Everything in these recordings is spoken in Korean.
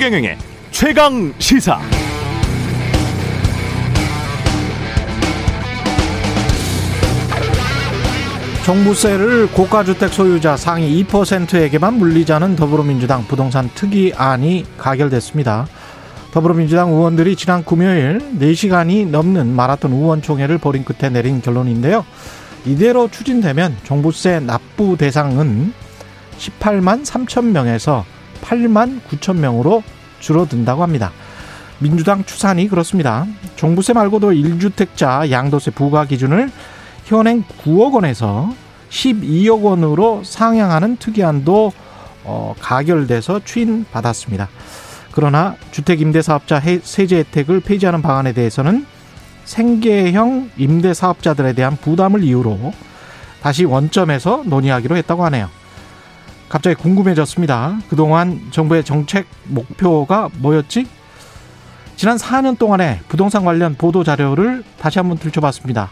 최경영의 최강 시사. 종부세를 고가주택 소유자 상위 2%에게만 물리자는 더불어민주당 부동산 특위안이 가결됐습니다. 더불어민주당 의원들이 지난 금요일 4시간이 넘는 마라톤 의원총회를 벌인 끝에 내린 결론인데요. 이대로 추진되면 종부세 납부 대상은 18만 3천 명에서 8만 9천 명으로 줄어든다고 합니다. 민주당 추산이 그렇습니다. 종부세 말고도 1주택자 양도세 부과 기준을 현행 9억 원에서 12억 원으로 상향하는 특이안도 어, 가결돼서 추인받았습니다. 그러나 주택임대사업자 세제 혜택을 폐지하는 방안에 대해서는 생계형 임대사업자들에 대한 부담을 이유로 다시 원점에서 논의하기로 했다고 하네요. 갑자기 궁금해졌습니다. 그동안 정부의 정책 목표가 뭐였지? 지난 4년 동안의 부동산 관련 보도 자료를 다시 한번 들춰봤습니다.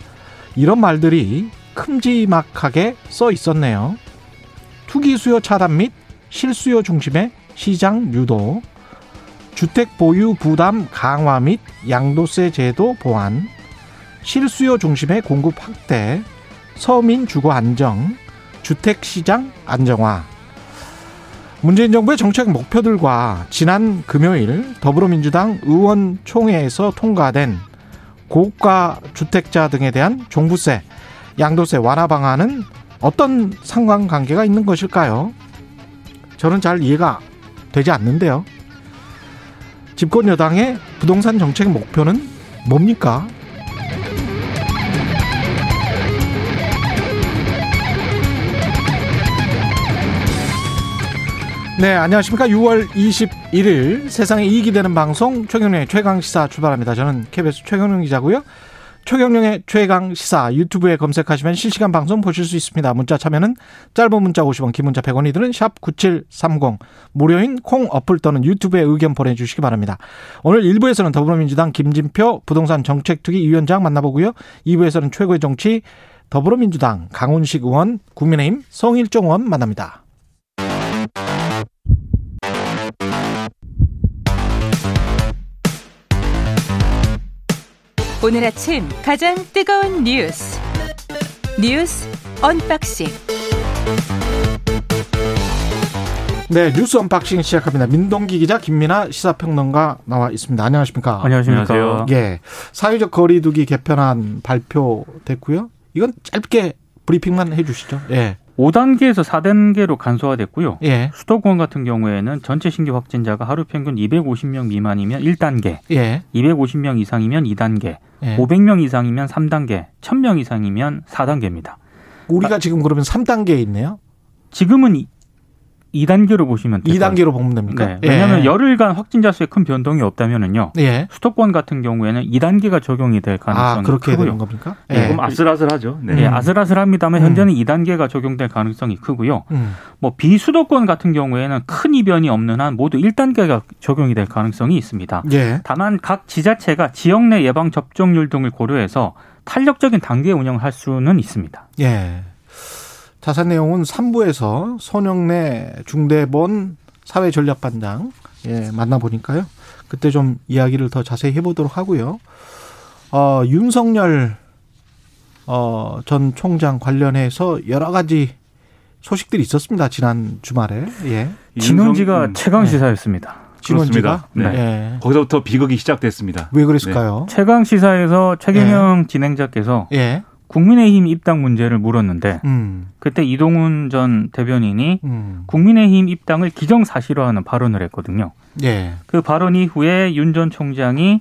이런 말들이 큼지막하게 써 있었네요. 투기 수요 차단 및 실수요 중심의 시장 유도, 주택 보유 부담 강화 및 양도세 제도 보완, 실수요 중심의 공급 확대, 서민 주거 안정, 주택 시장 안정화. 문재인 정부의 정책 목표들과 지난 금요일 더불어민주당 의원총회에서 통과된 고가 주택자 등에 대한 종부세, 양도세 완화 방안은 어떤 상관관계가 있는 것일까요? 저는 잘 이해가 되지 않는데요. 집권 여당의 부동산 정책 목표는 뭡니까? 네, 안녕하십니까. 6월 21일 세상에 이익이 되는 방송 최경련의 최강시사 출발합니다. 저는 KBS 최경련 기자고요. 최경령의 최강 시사 유튜브에 검색하시면 실시간 방송 보실 수 있습니다. 문자 참여는 짧은 문자 50원, 긴 문자 100원이 드는 샵 9730 무료인 콩 어플 또는 유튜브에 의견 보내주시기 바랍니다. 오늘 1부에서는 더불어민주당 김진표 부동산 정책특위 위원장 만나보고요. 2부에서는 최고의 정치 더불어민주당 강훈식 의원, 국민의힘 성일종 의원 만납니다. 오늘 아침 가장 뜨거운 뉴스 뉴스 언박싱 네 뉴스 언박싱 시작합니다. 민동기 기자 김민아 시사평론가 나와 있습니다. 안녕하십니까? 안녕하십니까? 안녕하세요. 예 사회적 거리두기 개편안 발표됐고요. 이건 짧게 브리핑만 해주시죠. 예. 5단계에서 4단계로 간소화됐고요. 예. 수도권 같은 경우에는 전체 신규 확진자가 하루 평균 250명 미만이면 1단계, 예. 250명 이상이면 2단계, 예. 500명 이상이면 3단계, 1000명 이상이면 4단계입니다. 우리가 지금 그러면 3단계에 있네요? 지금은 2단계로 보시면 돼요. 2단계로 보면 됩니까? 네. 왜냐하면 예. 열흘간 확진자 수에 큰 변동이 없다면은요. 예. 수도권 같은 경우에는 2단계가 적용이 될 가능성이 아, 그렇게 크고요. 되는 겁니까? 예. 조금 아슬아슬하죠. 네. 네. 아슬아슬합니다만 현재는 음. 2단계가 적용될 가능성이 크고요. 음. 뭐 비수도권 같은 경우에는 큰 이변이 없는 한 모두 1단계가 적용이 될 가능성이 있습니다. 예. 다만 각 지자체가 지역 내 예방 접종률 등을 고려해서 탄력적인 단계 운영을 할 수는 있습니다. 예. 자세한 내용은 3부에서 손영래 중대본 사회전략반장 예, 만나보니까요. 그때 좀 이야기를 더 자세히 해보도록 하고요. 어, 윤석열 어, 전 총장 관련해서 여러 가지 소식들이 있었습니다. 지난 주말에. 예. 진원지가 음, 최강 시사였습니다. 네. 진원지가 네. 네. 거기서부터 비극이 시작됐습니다. 왜 그랬을까요? 네. 최강 시사에서 최경영 네. 진행자께서 예. 국민의힘 입당 문제를 물었는데 음. 그때 이동훈 전 대변인이 음. 국민의힘 입당을 기정사실화하는 발언을 했거든요. 예. 그 발언 이후에 윤 전 총장이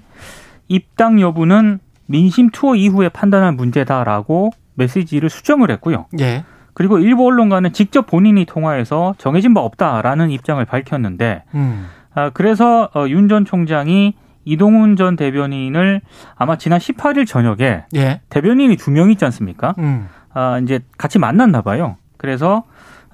입당 여부는 민심 투어 이후에 판단할 문제다라고 메시지를 수정을 했고요. 예. 그리고 일부 언론과는 직접 본인이 통화해서 정해진 바 없다라는 입장을 밝혔는데 음. 아, 그래서 어, 윤전 총장이 이동훈 전 대변인을 아마 지난 18일 저녁에 예. 대변인이 두 명 있지 않습니까? 음. 아, 이제 같이 만났나 봐요. 그래서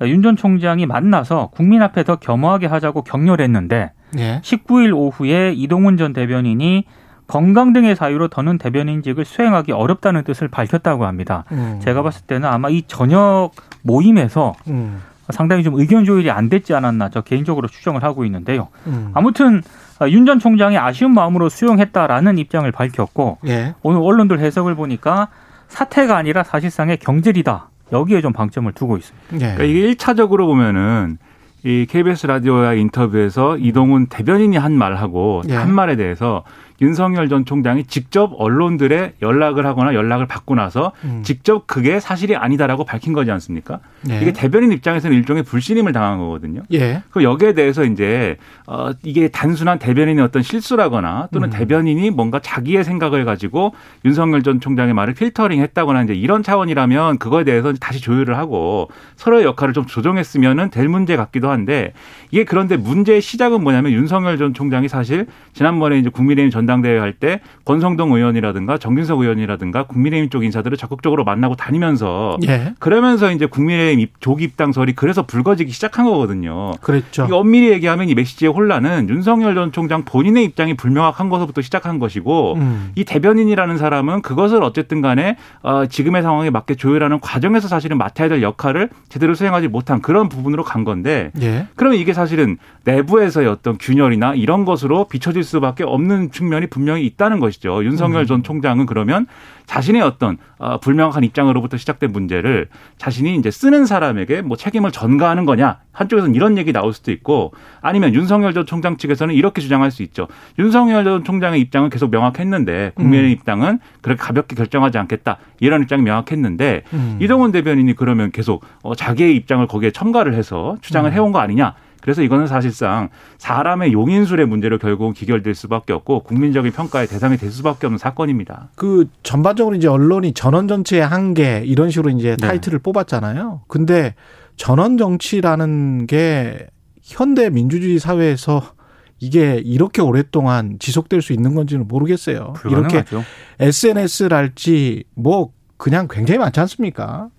윤 전 총장이 만나서 국민 앞에 더 겸허하게 하자고 격려했는데 예. 19일 오후에 이동훈 전 대변인이 건강 등의 사유로 더는 대변인직을 수행하기 어렵다는 뜻을 밝혔다고 합니다. 음. 제가 봤을 때는 아마 이 저녁 모임에서 음. 상당히 좀 의견 조율이 안 됐지 않았나 저 개인적으로 추정을 하고 있는데요. 음. 아무튼 윤 전 총장이 아쉬운 마음으로 수용했다라는 입장을 밝혔고 예. 오늘 언론들 해석을 보니까 사태가 아니라 사실상의 경질이다. 여기에 좀 방점을 두고 있습니다. 예. 그러니까 이게 1차적으로 보면은 이 KBS 라디오와 인터뷰에서 이동훈 대변인이 한 말하고 예. 한 말에 대해서 윤석열 전 총장이 직접 언론들의 연락을 하거나 연락을 받고 나서 음. 직접 그게 사실이 아니다라고 밝힌 거지 않습니까? 예. 이게 대변인 입장에서는 일종의 불신임을 당한 거거든요. 예. 그 여기에 대해서 이제 어 이게 단순한 대변인의 어떤 실수라거나 또는 음. 대변인이 뭔가 자기의 생각을 가지고 윤석열 전 총장의 말을 필터링 했다거나 이제 이런 차원이라면 그거에 대해서 다시 조율을 하고 서로의 역할을 좀 조정했으면은 될 문제 같기도 한데 이게 그런데 문제의 시작은 뭐냐면 윤석열 전 총장이 사실 지난번에 이제 국민의힘 전당 전당대회 할 때 권성동 의원이라든가 정진석 의원이라든가 국민의힘 쪽 인사들을 적극적으로 만나고 다니면서 예. 그러면서 이제 국민의힘 조기 입당설이 그래서 불거지기 시작한 거거든요. 그렇죠. 엄밀히 얘기하면 이 메시지의 혼란은 윤석열 전 총장 본인의 입장이 불명확한 것부터 시작한 것이고 음. 이 대변인이라는 사람은 그것을 어쨌든 간에 어, 지금의 상황에 맞게 조율하는 과정에서 사실은 맡아야 될 역할을 제대로 수행하지 못한 그런 부분으로 간 건데 예. 그러면 이게 사실은 내부에서의 어떤 균열이나 이런 것으로 비춰질 수밖에 없는 측면이 측 면이 분명히 있다는 것이죠. 윤석열 음. 전 총장은 그러면 자신의 어떤 어, 불명확한 입장으로부터 시작된 문제를 자신이 이제 쓰는 사람에게 뭐 책임을 전가하는 거냐 한쪽에서는 이런 얘기 나올 수도 있고 아니면 윤석열 전 총장 측에서는 이렇게 주장할 수 있죠. 윤석열 전 총장의 입장은 계속 명확했는데 국민의 음. 입장은 그렇게 가볍게 결정하지 않겠다 이런 입장이 명확했는데 음. 이동훈 대변인이 그러면 계속 어, 자기의 입장을 거기에 첨가를 해서 주장을 음. 해온 거 아니냐 그래서 이거는 사실상 사람의 용인술의 문제로 결국은 기결될 수밖에 없고 국민적인 평가의 대상이 될 수밖에 없는 사건입니다. 그 전반적으로 이제 언론이 전원 정치의 한계 이런 식으로 이제 네. 타이틀을 네. 뽑았잖아요. 근데 전원 정치라는 게 현대 민주주의 사회에서 이게 이렇게 오랫동안 지속될 수 있는 건지는 모르겠어요. 불가능하죠. 이렇게 SNS랄지 뭐 그냥 굉장히 많지 않습니까?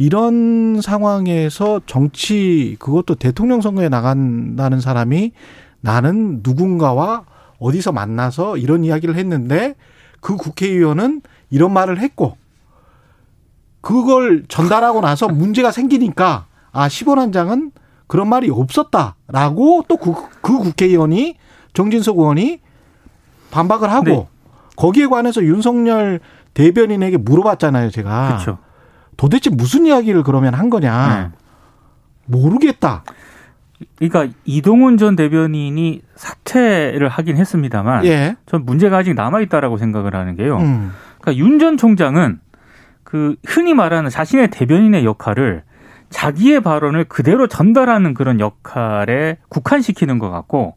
이런 상황에서 정치 그것도 대통령 선거에 나간다는 사람이 나는 누군가와 어디서 만나서 이런 이야기를 했는데 그 국회의원은 이런 말을 했고 그걸 전달하고 나서 문제가 생기니까 아 10원 한 장은 그런 말이 없었다라고 또그 그 국회의원이 정진석 의원이 반박을 하고 네. 거기에 관해서 윤석열 대변인에게 물어봤잖아요, 제가. 그렇죠. 도대체 무슨 이야기를 그러면 한 거냐. 네. 모르겠다. 그러니까 이동훈 전 대변인이 사퇴를 하긴 했습니다만 예. 전 문제가 아직 남아 있다라고 생각을 하는 게요. 음. 그러니까 윤 전 총장은 그 흔히 말하는 자신의 대변인의 역할을 자기의 발언을 그대로 전달하는 그런 역할에 국한시키는 것 같고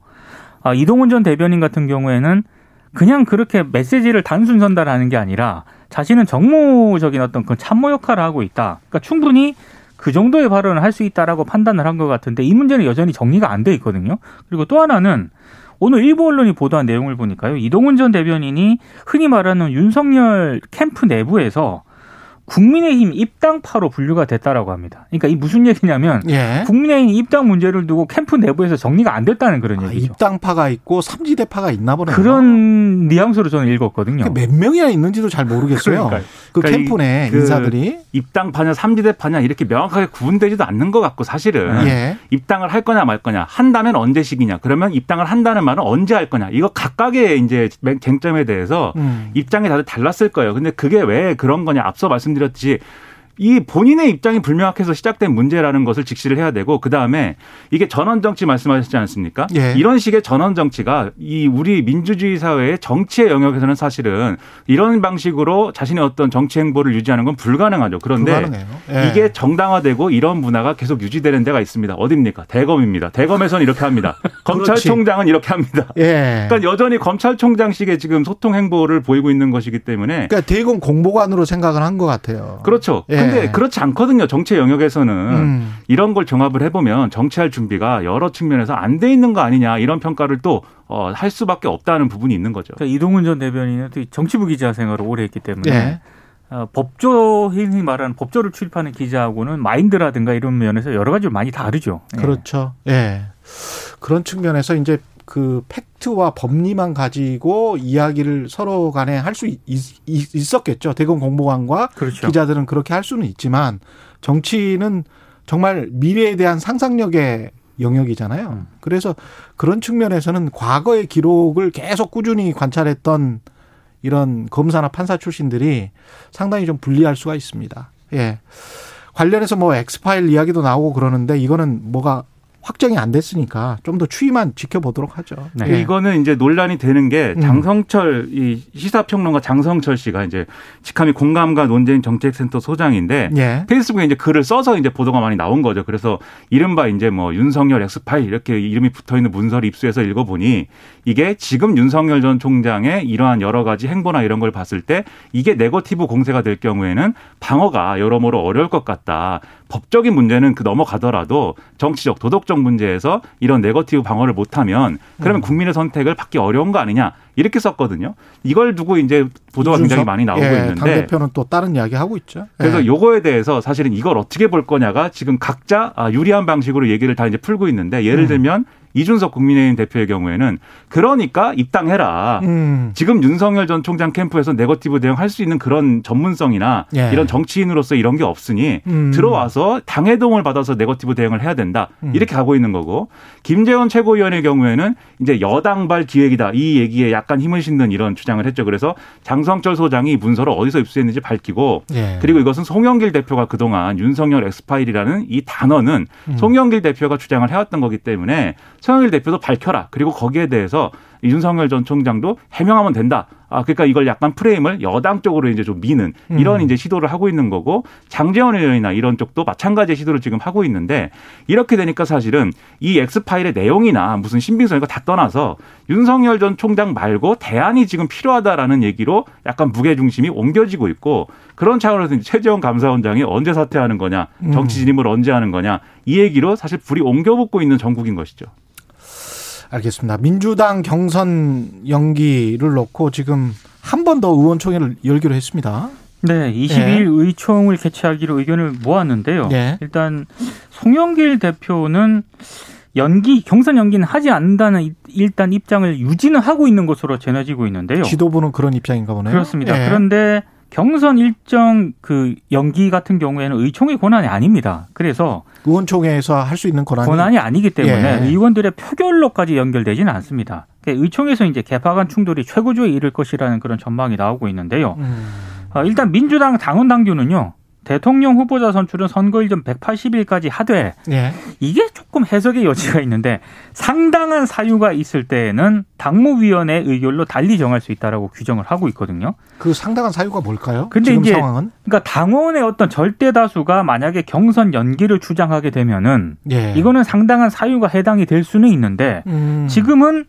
아, 이동훈 전 대변인 같은 경우에는 그냥 그렇게 메시지를 단순 전달하는 게 아니라 자신은 정무적인 어떤 그 참모 역할을 하고 있다. 그러니까 충분히 그 정도의 발언을 할 수 있다라고 판단을 한 것 같은데 이 문제는 여전히 정리가 안 돼 있거든요. 그리고 또 하나는 오늘 일부 언론이 보도한 내용을 보니까요. 이동훈 전 대변인이 흔히 말하는 윤석열 캠프 내부에서 국민의힘 입당파로 분류가 됐다라고 합니다. 그러니까 이 무슨 얘기냐면 예. 국민의힘 입당 문제를 두고 캠프 내부에서 정리가 안 됐다는 그런 아, 얘기죠. 입당파가 있고 삼지대파가 있나 보네요. 그런 뉘앙스로 저는 읽었거든요. 몇 명이나 있는지도 잘 모르겠어요. 그 그러니까 캠프 내 그 인사들이 입당파냐 삼지대파냐 이렇게 명확하게 구분되지도 않는 것 같고 사실은 예. 입당을 할 거냐 말 거냐 한다면 언제식이냐 그러면 입당을 한다는 말은 언제 할 거냐 이거 각각의 이제 쟁점에 대해서 음. 입장이 다들 달랐을 거예요. 근데 그게 왜 그런 거냐 앞서 말씀 말씀드렸듯 이이 본인의 입장이 불명확해서 시작된 문제라는 것을 직시를 해야 되고 그 다음에 이게 전원 정치 말씀하셨지 않습니까? 예. 이런 식의 전원 정치가 이 우리 민주주의 사회의 정치의 영역에서는 사실은 이런 방식으로 자신의 어떤 정치 행보를 유지하는 건 불가능하죠. 그런데 예. 이게 정당화되고 이런 문화가 계속 유지되는 데가 있습니다. 어디입니까? 대검입니다. 대검에서는 이렇게 합니다. 검찰총장은 이렇게 합니다. 예. 그러니까 여전히 검찰총장식의 지금 소통 행보를 보이고 있는 것이기 때문에 그러니까 대검 공보관으로 생각을 한 것 같아요. 그렇죠. 예. 근데 네. 그렇지 않거든요. 정치 영역에서는 음. 이런 걸 종합을 해보면 정치할 준비가 여러 측면에서 안 돼 있는 거 아니냐 이런 평가를 또 어, 할 수밖에 없다는 부분이 있는 거죠. 그러니까 이동훈 전 대변인은 또 정치부 기자 생활을 오래 했기 때문에 네. 어, 법조 흔히 말하는 법조를 출입하는 기자하고는 마인드라든가 이런 면에서 여러 가지로 많이 다르죠. 예. 그렇죠. 예. 네. 그런 측면에서 이제 그 팩트와 법리만 가지고 이야기를 서로 간에 할 수 있었겠죠. 대검 공보관과 그렇죠. 기자들은 그렇게 할 수는 있지만 정치는 정말 미래에 대한 상상력의 영역이잖아요. 음. 그래서 그런 측면에서는 과거의 기록을 계속 꾸준히 관찰했던 이런 검사나 판사 출신들이 상당히 좀 불리할 수가 있습니다. 예. 관련해서 뭐 엑스파일 이야기도 나오고 그러는데 이거는 뭐가 확정이 안 됐으니까 좀 더 추이만 지켜보도록 하죠. 네. 네. 이거는 이제 논란이 되는 게 음. 장성철 이 시사평론가 장성철 씨가 이제 직함이 공감과 논쟁 정책센터 소장인데 예. 페이스북에 이제 글을 써서 이제 보도가 많이 나온 거죠. 그래서 이른바 이제 뭐 윤석열 엑스파일 이렇게 이름이 붙어 있는 문서를 입수해서 읽어보니 이게 지금 윤석열 전 총장의 이러한 여러 가지 행보나 이런 걸 봤을 때 이게 네거티브 공세가 될 경우에는 방어가 여러모로 어려울 것 같다. 법적인 문제는 그 넘어가더라도 정치적 도덕적 문제에서 이런 네거티브 방어를 못하면 그러면 음. 국민의 선택을 받기 어려운 거 아니냐 이렇게 썼거든요. 이걸 두고 이제 보도가 굉장히 많이 나오고 예, 있는데 당 대표는 또 다른 이야기 하고 있죠. 그래서 예. 요거에 대해서 사실은 이걸 어떻게 볼 거냐가 지금 각자 아, 유리한 방식으로 얘기를 다 이제 풀고 있는데 예를 음. 들면 이준석 국민의힘 대표의 경우에는 그러니까 입당해라. 음. 지금 윤석열 전 총장 캠프에서 네거티브 대응할 수 있는 그런 전문성이나 예. 이런 정치인으로서 이런 게 없으니 음. 들어와서 당의 도움을 받아서 네거티브 대응을 해야 된다. 음. 이렇게 가고 있는 거고 김재원 최고위원의 경우에는 이제 여당발 기획이다. 이 얘기에 약간 힘을 싣는 이런 주장을 했죠. 그래서 장성철 소장이 문서를 어디서 입수했는지 밝히고 예. 그리고 이것은 송영길 대표가 그동안 윤석열 엑스파일이라는 이 단어는 음. 송영길 대표가 주장을 해왔던 거기 때문에 송영길 대표도 밝혀라. 그리고 거기에 대해서 윤석열 전 총장도 해명하면 된다. 아, 그러니까 이걸 약간 프레임을 여당 쪽으로 이제 좀 미는 이런 음. 이제 시도를 하고 있는 거고 장재원 의원이나 이런 쪽도 마찬가지의 시도를 지금 하고 있는데 이렇게 되니까 사실은 이 엑스파일의 내용이나 무슨 신빙성 이거 다 떠나서 윤석열 전 총장 말고 대안이 지금 필요하다라는 얘기로 약간 무게중심이 옮겨지고 있고 그런 차원에서 최재원 감사원장이 언제 사퇴하는 거냐 정치 진입을 언제 하는 거냐 이 얘기로 사실 불이 옮겨붙고 있는 전국인 것이죠. 알겠습니다. 민주당 경선 연기를 놓고 지금 한 번 더 의원총회를 열기로 했습니다. 네, 22일 네. 의총을 개최하기로 의견을 모았는데요. 네. 일단 송영길 대표는 연기 경선 연기는 하지 않는다는 일단 입장을 유지는 하고 있는 것으로 전해지고 있는데요. 지도부는 그런 입장인가 보네요. 그렇습니다. 네. 그런데 경선 일정 그 연기 같은 경우에는 의총의 권한이 아닙니다. 그래서 의원총회에서 할 수 있는 권한이 권한이 아니기 때문에 예. 의원들의 표결로까지 연결되지는 않습니다. 그러니까 의총에서 이제 개파간 충돌이 최고조에 이를 것이라는 그런 전망이 나오고 있는데요. 음. 어, 일단 민주당 당원 당규는요. 대통령 후보자 선출은 선거일 전 180일까지 하되 예. 이게 조금 해석의 여지가 있는데 상당한 사유가 있을 때에는 당무위원회 의결로 달리 정할 수 있다라고 규정을 하고 있거든요. 그 상당한 사유가 뭘까요? 근데 이제 상황은? 그러니까 당원의 어떤 절대 다수가 만약에 경선 연기를 주장하게 되면은 예. 이거는 상당한 사유가 해당이 될 수는 있는데 음. 지금은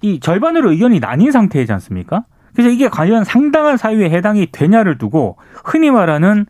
이 절반으로 의견이 나뉜 상태이지 않습니까? 그래서 이게 과연 상당한 사유에 해당이 되냐를 두고 흔히 말하는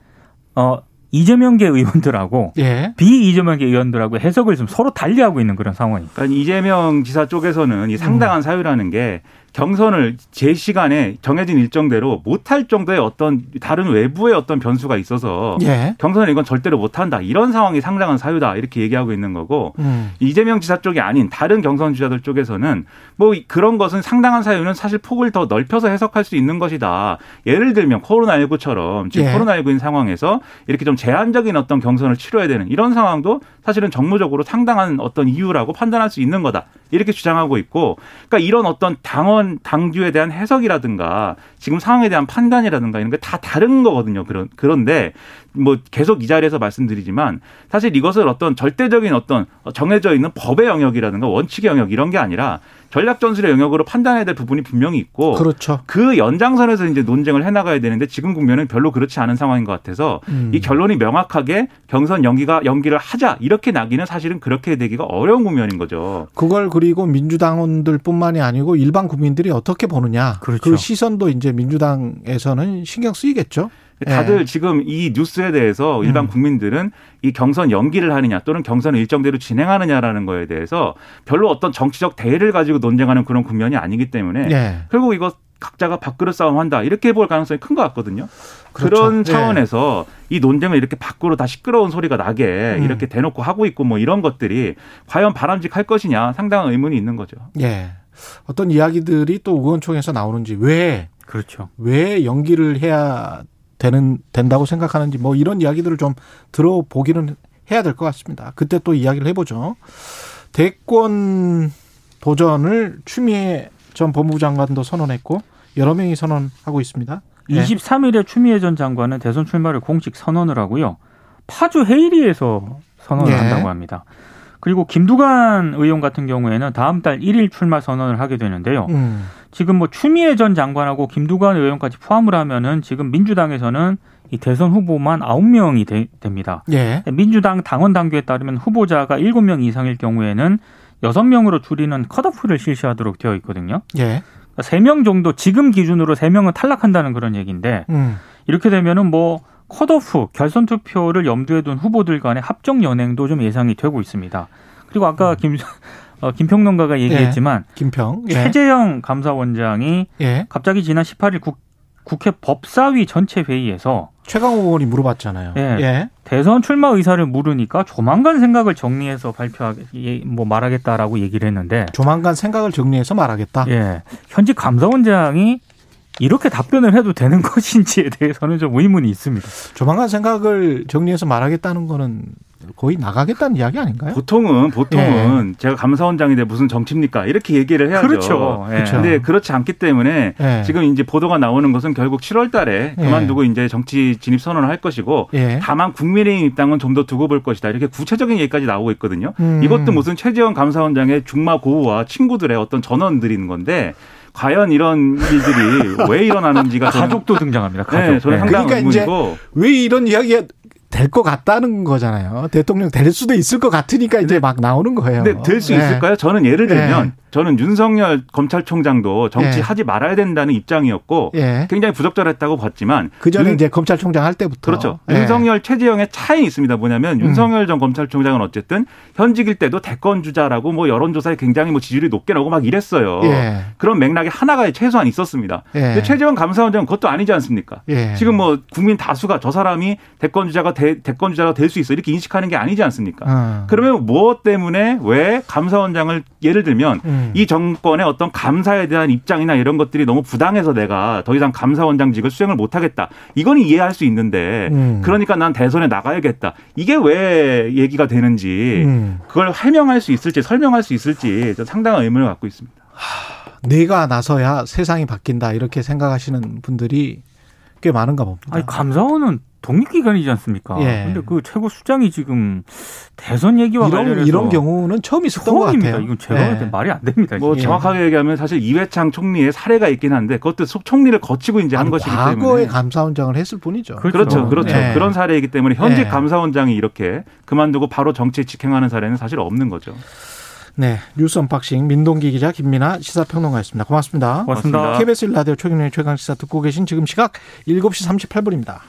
어 이재명계 의원들하고 예. 비이재명계 의원들하고 해석을 좀 서로 달리하고 있는 그런 상황입니다. 그러니까 이재명 지사 쪽에서는 이 상당한 음. 사유라는 게 경선을 제 시간에 정해진 일정대로 못할 정도의 어떤 다른 외부의 어떤 변수가 있어서 예. 경선을 이건 절대로 못한다 이런 상황이 상당한 사유다 이렇게 얘기하고 있는 거고 음. 이재명 지사 쪽이 아닌 다른 경선 주자들 쪽에서는 뭐 그런 것은 상당한 사유는 사실 폭을 더 넓혀서 해석할 수 있는 것이다 예를 들면 코로나19처럼 지금 예. 코로나19인 상황에서 이렇게 좀 제한적인 어떤 경선을 치러야 되는 이런 상황도 사실은 정무적으로 상당한 어떤 이유라고 판단할 수 있는 거다 이렇게 주장하고 있고 그러니까 이런 어떤 당원 이번 당규에 대한 해석이라든가 지금 상황에 대한 판단이라든가 이런 게 다 다른 거거든요. 그런 그런데 뭐 계속 이 자리에서 말씀드리지만 사실 이것을 어떤 절대적인 어떤 정해져 있는 법의 영역이라든가 원칙의 영역 이런 게 아니라 전략 전술의 영역으로 판단해야 될 부분이 분명히 있고 그렇죠. 그 연장선에서 이제 논쟁을 해 나가야 되는데 지금 국면은 별로 그렇지 않은 상황인 것 같아서 음. 이 결론이 명확하게 경선 연기가 연기를 하자 이렇게 나기는 사실은 그렇게 되기가 어려운 국면인 거죠. 그걸 그리고 민주당원들뿐만이 아니고 일반 국민들이 어떻게 보느냐 그렇죠. 그 시선도 이제 민주당에서는 신경 쓰이겠죠. 다들 예. 지금 이 뉴스에 대해서 일반 음. 국민들은 이 경선 연기를 하느냐 또는 경선을 일정대로 진행하느냐라는 거에 대해서 별로 어떤 정치적 대의를 가지고 논쟁하는 그런 국면이 아니기 때문에 예. 결국 이거 각자가 밥그릇 싸움한다 이렇게 볼 가능성이 큰 것 같거든요. 그렇죠. 그런 예. 차원에서 예. 이 논쟁을 이렇게 밖으로 다 시끄러운 소리가 나게 음. 이렇게 대놓고 하고 있고 뭐 이런 것들이 과연 바람직할 것이냐 상당한 의문이 있는 거죠. 예. 어떤 이야기들이 또 의원총회에서 나오는지 왜 그렇죠. 왜 연기를 해야 되는 된다고 생각하는지 뭐 이런 이야기들을 좀 들어보기는 해야 될 것 같습니다. 그때 또 이야기를 해보죠. 대권 도전을 추미애 전 법무부 장관도 선언했고 여러 명이 선언하고 있습니다. 23일에 추미애 전 장관은 대선 출마를 공식 선언을 하고요. 파주 헤이리에서 선언을 예. 한다고 합니다. 그리고 김두관 의원 같은 경우에는 다음 달 1일 출마 선언을 하게 되는데요. 음. 지금 뭐 추미애 전 장관하고 김두관 의원까지 포함을 하면은 지금 민주당에서는 이 대선 후보만 9명이 되, 됩니다. 예. 민주당 당원 당규에 따르면 후보자가 7명 이상일 경우에는 6명으로 줄이는 컷오프를 실시하도록 되어 있거든요. 예. 3명 그러니까 정도 지금 기준으로 3명은 탈락한다는 그런 얘기인데 음. 이렇게 되면은 뭐 컷오프 결선 투표를 염두에 둔 후보들 간의 합정 연행도 좀 예상이 되고 있습니다. 그리고 아까 음. 김 어, 김평론가가 얘기했지만 예, 김평 예. 최재형 감사원장이 예. 갑자기 지난 18일 국, 국회 법사위 전체 회의에서 최강호 의원이 물어봤잖아요. 예, 예. 대선 출마 의사를 물으니까 조만간 생각을 정리해서 발표하게 뭐 말하겠다라고 얘기를 했는데 조만간 생각을 정리해서 말하겠다. 예. 현직 감사원장이 이렇게 답변을 해도 되는 것인지에 대해서는 좀 의문이 있습니다. 조만간 생각을 정리해서 말하겠다는 거는 거의 나가겠다는 이야기 아닌가요? 보통은 보통은 예. 제가 감사원장인데 무슨 정치입니까? 이렇게 얘기를 해야죠. 그렇죠. 예. 그렇죠. 근데 그렇지 않기 때문에 예. 지금 이제 보도가 나오는 것은 결국 7월 달에 예. 그만두고 이제 정치 진입 선언을 할 것이고 예. 다만 국민의힘 입당은 좀 더 두고 볼 것이다. 이렇게 구체적인 얘기까지 나오고 있거든요. 음. 이것도 무슨 최재형 감사원장의 중마 고우와 친구들의 어떤 전원들인 건데 과연 이런 일들이 왜 일어나는지가 가족도 등장합니다. 가족. 네, 저는 네. 상당히 그러니까 의문이고 왜 이런 이야기가 될 것 같다는 거잖아요. 대통령 될 수도 있을 것 같으니까 이제 막 나오는 거예요. 근데 될 수 있을까요? 저는 예를 들면 네. 저는 윤석열 검찰총장도 정치하지 예. 말아야 된다는 입장이었고 예. 굉장히 부적절했다고 봤지만 그 전에 윤... 이제 검찰총장 할 때부터 그렇죠. 예. 윤석열 최재형의 차이 있습니다. 뭐냐면 음. 윤석열 전 검찰총장은 어쨌든 현직일 때도 대권 주자라고 뭐 여론조사에 굉장히 뭐 지지율이 높게 나오고 막 이랬어요. 예. 그런 맥락이 하나가 최소한 있었습니다. 예. 근데 최재형 감사원장은 그것도 아니지 않습니까? 예. 지금 뭐 국민 다수가 저 사람이 대권 주자가 대, 권 주자가 될 수 있어 이렇게 인식하는 게 아니지 않습니까? 어. 그러면 무엇 때문에 왜 감사원장을 예를 들면 음. 음. 이 정권의 어떤 감사에 대한 입장이나 이런 것들이 너무 부당해서 내가 더 이상 감사원장직을 수행을 못하겠다. 이건 이해할 수 있는데 음. 그러니까 난 대선에 나가야겠다. 이게 왜 얘기가 되는지 음. 그걸 해명할 수 있을지 설명할 수 있을지 상당한 의문을 갖고 있습니다. 하, 내가 나서야 세상이 바뀐다 이렇게 생각하시는 분들이 꽤 많은가 봅니다. 아니, 감사원은 독립기관이지 않습니까? 예. 근데 그 최고 수장이 지금 대선 얘기와 이런, 관련해서 이런 경우는 처음 있었던 처음입니다. 것 같아요. 이건 제가 예. 말이 안 됩니다. 뭐 예. 정확하게 얘기하면 사실 이회창 총리의 사례가 있긴 한데 그것도 총리를 거치고 이제 한 것이기 과거에 때문에 과거에 감사원장을 했을 뿐이죠. 그렇죠, 그렇죠. 그렇죠. 예. 그런 사례이기 때문에 현직 예. 감사원장이 이렇게 그만두고 바로 정치에 직행하는 사례는 사실 없는 거죠. 네. 뉴스 언박싱 민동기 기자 김민아 시사평론가였습니다. 고맙습니다. 고맙습니다. KBS 라디오 최경영의 최강 시사 듣고 계신 지금 시각 7시 38분입니다.